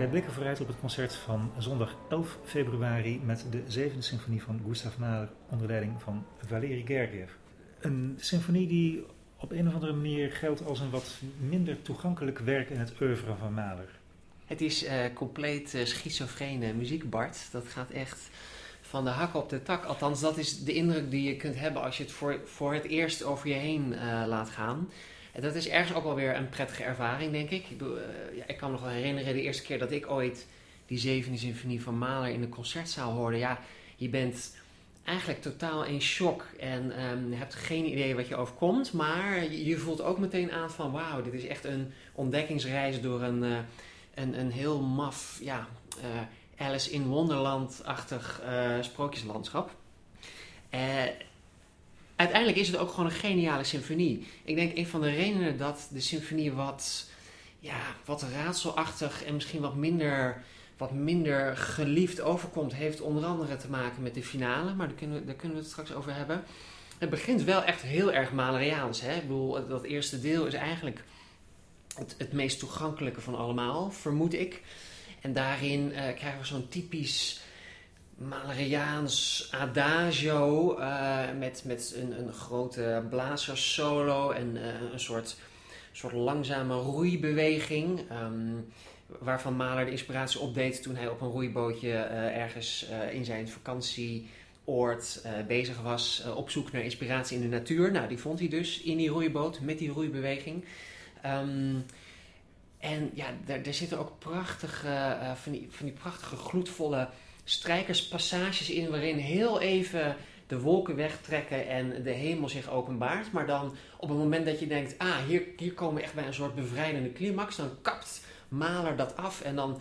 Wij blikken vooruit op het concert van zondag 11 februari met de zevende symfonie van Gustav Mahler onder leiding van Valery Gergiev. Een symfonie die op een of andere manier geldt als een wat minder toegankelijk werk in het oeuvre van Mahler. Het is uh, compleet uh, schizofrene muziek, Bart. Dat gaat echt van de hak op de tak. Althans, dat is de indruk die je kunt hebben als je het voor, voor het eerst over je heen uh, laat gaan. Dat is ergens ook wel weer een prettige ervaring, denk ik. Ik, bedoel, ja, ik kan me nog wel herinneren de eerste keer dat ik ooit die zevende symfonie van Mahler in de concertzaal hoorde. Ja, je bent eigenlijk totaal in shock en um, hebt geen idee wat je overkomt. Maar je, voelt ook meteen aan van wauw, dit is echt een ontdekkingsreis door een, uh, een, een heel maf, ja, uh, Alice in Wonderland-achtig sprookjeslandschap. Uiteindelijk is het ook gewoon een geniale symfonie. Ik denk een van de redenen dat de symfonie wat, ja, wat raadselachtig en misschien wat minder wat minder geliefd overkomt, heeft onder andere te maken met de finale. Maar daar kunnen we, daar kunnen we het straks over hebben. Het begint wel echt heel erg Maleriaans. Hè? Ik bedoel, dat eerste deel is eigenlijk het, meest toegankelijke van allemaal, vermoed ik. En daarin uh, krijgen we zo'n typisch Maleriaans adagio uh, met, met een, een grote blazerssolo en uh, een soort, soort langzame roeibeweging. Um, waarvan Mahler de inspiratie opdeed toen hij op een roeibootje uh, ergens in zijn vakantieoord bezig was op zoek naar inspiratie in de natuur. Nou, die vond hij dus in die roeiboot met die roeibeweging. Um, en ja, daar, daar zitten ook prachtige, van, die, van die prachtige gloedvolle strijkerspassages in waarin heel even de wolken wegtrekken en de hemel zich openbaart. Maar dan op het moment dat je denkt, ah, hier, hier komen we echt bij een soort bevrijdende climax, dan kapt Maler dat af en dan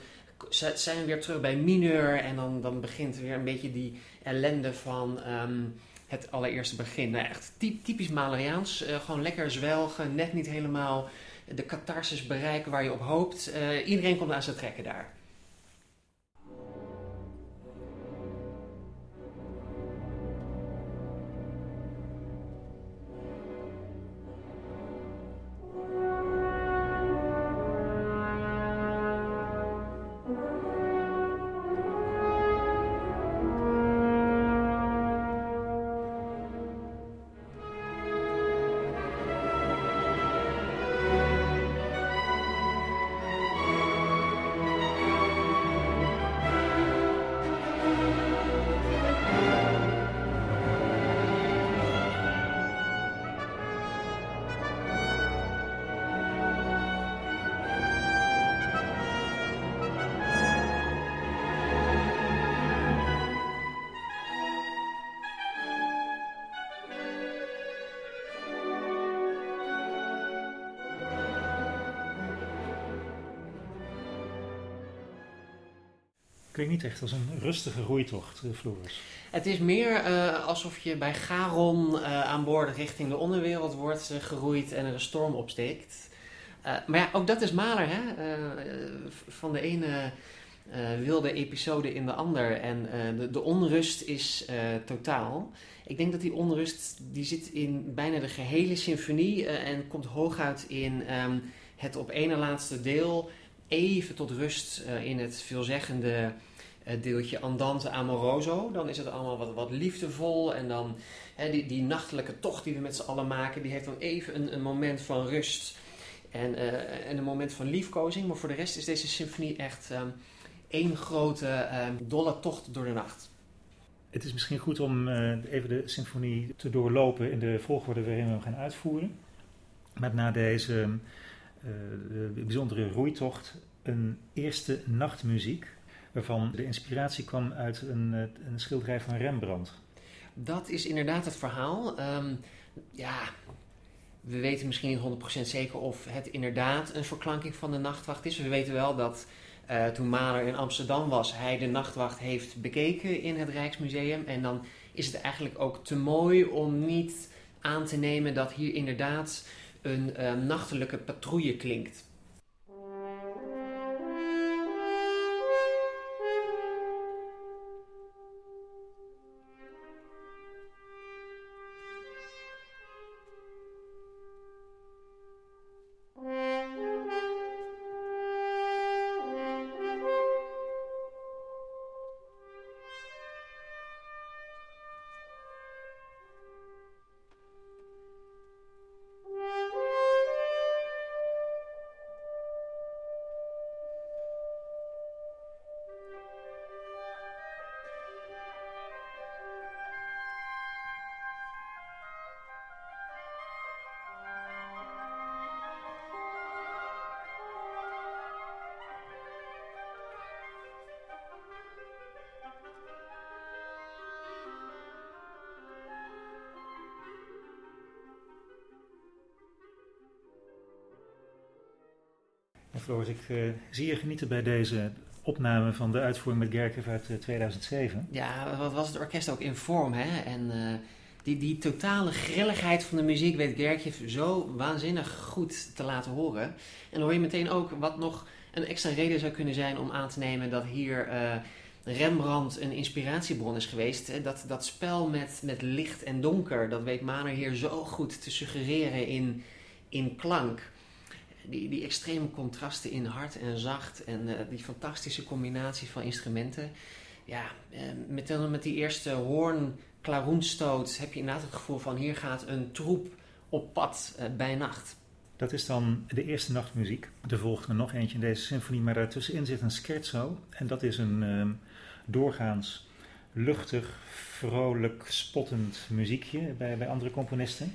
zijn we weer terug bij mineur en dan, dan begint weer een beetje die ellende van um, het allereerste begin. Nou, echt typisch Maleriaans, uh, gewoon lekker zwelgen, net niet helemaal de catharsis bereiken waar je op hoopt. Uh, iedereen komt aan zijn trekken daar. Klinkt niet echt als een rustige roeitocht, Floris. Het is meer uh, alsof je bij Garon uh, aan boord richting de onderwereld wordt uh, geroeid en er een storm opsteekt. maar ja, ook dat is Maler, hè? van de ene wilde episode in de ander. En de, de, onrust is totaal. Ik denk dat die onrust die zit in bijna de gehele symfonie en komt hooguit in um, het op ene laatste deel even tot rust in het veelzeggende het deeltje Andante Amoroso. Dan is het allemaal wat, wat liefdevol. En dan hè, die, die nachtelijke tocht die we met z'n allen maken, die heeft dan even een, een moment van rust en, uh, en een moment van liefkozing. Maar voor de rest is deze symfonie echt um, één grote um, dolle tocht door de nacht. Het is misschien goed om uh, even de symfonie te doorlopen in de volgorde waarin we hem gaan uitvoeren. Met na deze de bijzondere roeitocht een eerste nachtmuziek waarvan de inspiratie kwam uit een, een schilderij van Rembrandt. Dat is inderdaad het verhaal. Um, ja, we weten misschien niet 100% zeker of het inderdaad een verklanking van de nachtwacht is. We weten wel dat uh, toen Mahler in Amsterdam was, hij de nachtwacht heeft bekeken in het Rijksmuseum. En dan is het eigenlijk ook te mooi om niet aan te nemen dat hier inderdaad een uh, nachtelijke patrouille klinkt. Ik uh, zie je genieten bij deze opname van de uitvoering met Gerkev uit 2007. Ja, wat was het orkest ook in vorm, hè? En die, die totale grilligheid van de muziek weet Gerkev zo waanzinnig goed te laten horen. En dan hoor je meteen ook wat nog een extra reden zou kunnen zijn om aan te nemen dat hier Rembrandt een inspiratiebron is geweest. Dat, dat spel met, met licht en donker, dat weet Mahler hier zo goed te suggereren in, in klank. Die, die extreme contrasten in hard en zacht en uh, die fantastische combinatie van instrumenten. Ja, uh, met, met die eerste hoorn klaroenstoot heb je inderdaad het gevoel van hier gaat een troep op pad uh, bij nacht. Dat is dan de eerste nachtmuziek. Er volgt er nog eentje in deze symfonie, maar daartussenin zit een scherzo. En dat is een ehm, doorgaans luchtig, vrolijk, spottend muziekje bij, bij andere componisten.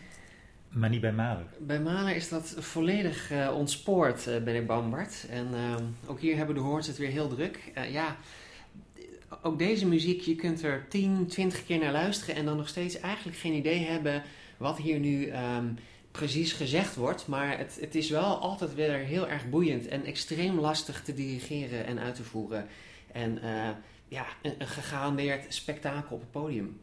Maar niet bij Mahler. Bij Mahler is dat volledig uh, ontspoord, uh, ben ik Bambart. En uh, ook hier hebben de hoorns het weer heel druk. ja, ook deze muziek, je kunt er 10, 20 keer naar luisteren en dan nog steeds eigenlijk geen idee hebben wat hier nu um, precies gezegd wordt. Maar het, het is wel altijd weer heel erg boeiend en extreem lastig te dirigeren en uit te voeren. En ja, een, een gegarandeerd spektakel op het podium.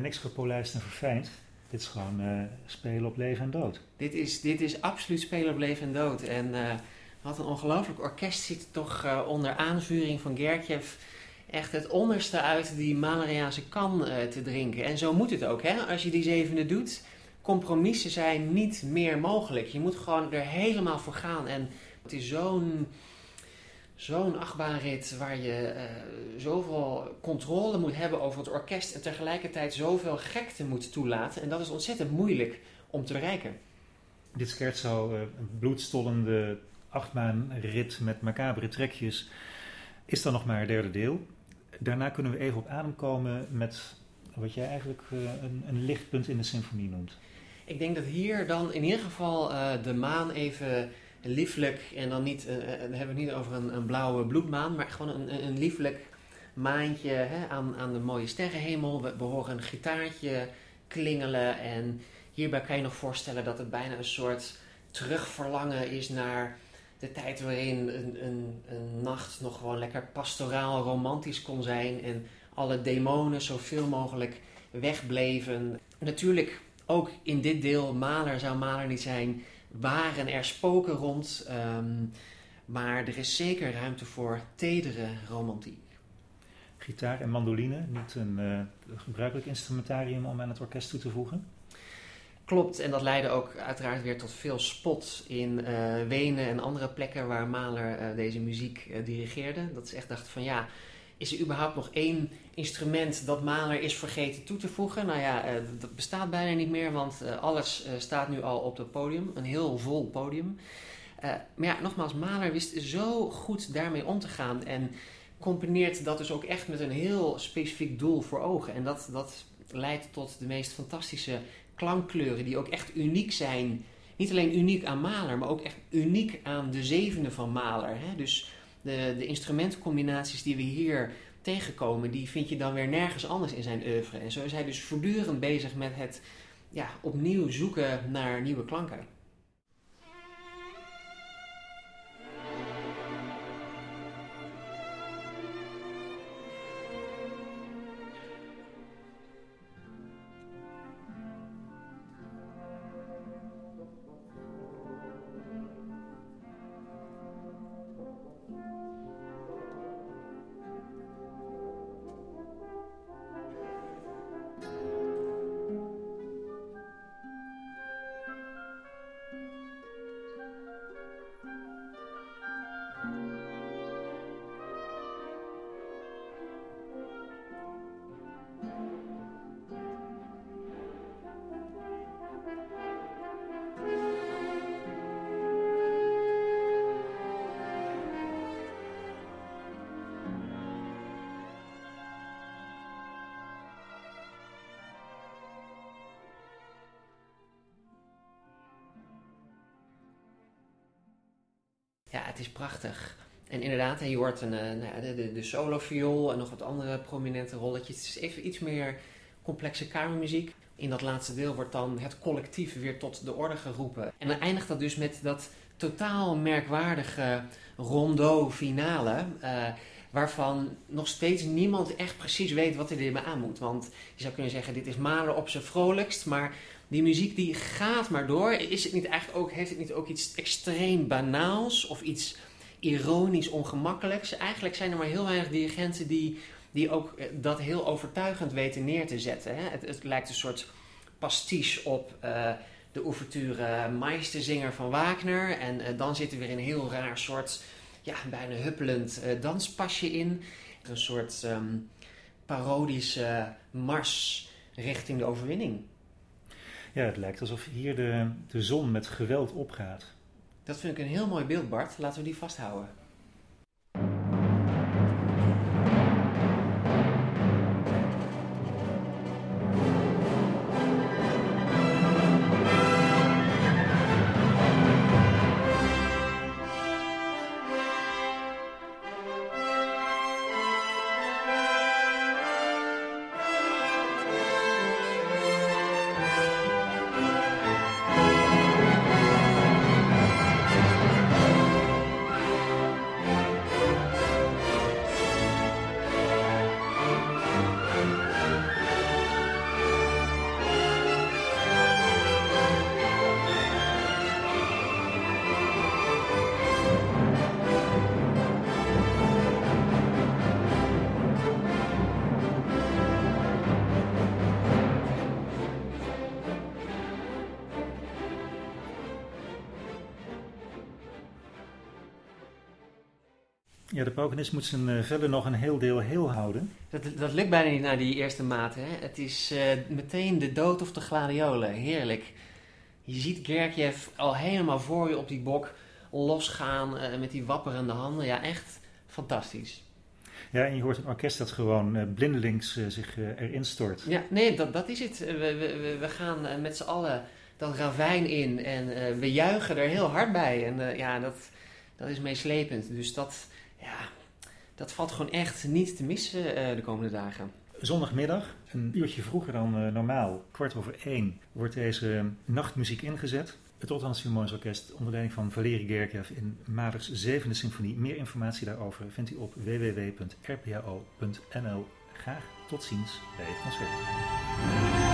Niks gepolijst en verfijnd. Dit is gewoon uh, spelen op leven en dood. Dit is, dit is absoluut spelen op leven en dood. En uh, wat een ongelooflijk orkest zit toch uh, onder aanvuring van Gertjev echt het onderste uit die Maleriaanse kan te drinken. En zo moet het ook, hè? Als je die zevende doet, compromissen zijn niet meer mogelijk. Je moet gewoon er helemaal voor gaan. En het is zo'n zo'n achtbaanrit waar je uh, zoveel controle moet hebben over het orkest en tegelijkertijd zoveel gekte moet toelaten. En dat is ontzettend moeilijk om te bereiken. Dit scherzo, uh, een bloedstollende achtbaanrit met macabere trekjes, is dan nog maar het derde deel. Daarna kunnen we even op adem komen met wat jij eigenlijk uh, een, een, lichtpunt in de symfonie noemt. Ik denk dat hier dan in ieder geval de maan even lieflijk, en dan niet, uh, dan hebben we het niet over een, een blauwe bloedmaan, maar gewoon een, een lieflijk maantje hè, aan, aan de mooie sterrenhemel. We, we horen een gitaartje klingelen en hierbij kan je nog voorstellen dat het bijna een soort terugverlangen is naar de tijd waarin een, een, een nacht nog gewoon lekker pastoraal romantisch kon zijn en alle demonen zoveel mogelijk wegbleven. Natuurlijk ook in dit deel, Maler zou Maler niet zijn waren er spoken rond, um, maar er is zeker ruimte voor tedere romantiek. Gitaar en mandoline, niet een uh, gebruikelijk instrumentarium om aan het orkest toe te voegen? Klopt, en dat leidde ook uiteraard weer tot veel spot in uh, Wenen en andere plekken waar Mahler uh, deze muziek dirigeerde. Dat ze echt dachten van ja, is er überhaupt nog één instrument dat Mahler is vergeten toe te voegen? Nou ja, uh, dat bestaat bijna niet meer, want uh, alles uh, staat nu al op het podium. Een heel vol podium. maar ja, nogmaals, Mahler wist zo goed daarmee om te gaan. En combineert dat dus ook echt met een heel specifiek doel voor ogen. En dat, dat leidt tot de meest fantastische klankkleuren, die ook echt uniek zijn. Niet alleen uniek aan Mahler, maar ook echt uniek aan de zevende van Mahler. Hè? Dus de, de instrumentencombinaties die we hier tegenkomen, die vind je dan weer nergens anders in zijn oeuvre. En zo is hij dus voortdurend bezig met het ja, opnieuw zoeken naar nieuwe klanken. Is prachtig. En inderdaad, je hoort een, nou ja, de, de, de solo viool en nog wat andere prominente rolletjes. Het is even iets meer complexe kamermuziek. In dat laatste deel wordt dan het collectief weer tot de orde geroepen. En dan eindigt dat dus met dat totaal merkwaardige rondo finale. Uh, waarvan nog steeds niemand echt precies weet wat hij ermee aan moet. Want je zou kunnen zeggen, dit is Mahler op zijn vrolijkst, maar die muziek die gaat maar door. Is het niet eigenlijk ook, heeft het niet ook iets extreem banaals of iets ironisch ongemakkelijks? Eigenlijk zijn er maar heel weinig dirigenten die, die ook eh, dat heel overtuigend weten neer te zetten. Hè? Het, het, lijkt een soort pastiche op uh, de ouverture Meisterzinger van Wagner. En uh, dan zit er weer een heel raar soort ja, bijna huppelend danspasje in. Een soort um, parodische mars richting de overwinning. Ja, het lijkt alsof hier de, de zon met geweld opgaat. Dat vind ik een heel mooi beeld, Bart. Laten we die vasthouden. Ja, de protagonist moet zijn uh, verder nog een heel deel heel houden. Dat, dat lukt bijna niet naar die eerste mate. Hè? Het is uh, meteen de dood of de gladiolen. Heerlijk. Je ziet Gergiev al helemaal voor je op die bok losgaan uh, met die wapperende handen. Ja, echt fantastisch. Ja, en je hoort een orkest dat gewoon blindelings zich erin stort. Ja, nee, dat, dat is het. We, we, we gaan met z'n allen dat ravijn in en we juichen er heel hard bij. En ja, dat, dat is meeslepend. Dus dat ja, dat valt gewoon echt niet te missen uh, de komende dagen. Zondagmiddag, een uurtje vroeger dan uh, normaal, kwart over één, wordt deze nachtmuziek ingezet. Het Rotterdamse Philharmonisch onder leiding van Valery Gergiev in Maler's zevende symfonie. Meer informatie daarover vindt u op www.rpho.nl. Graag tot ziens bij het concert.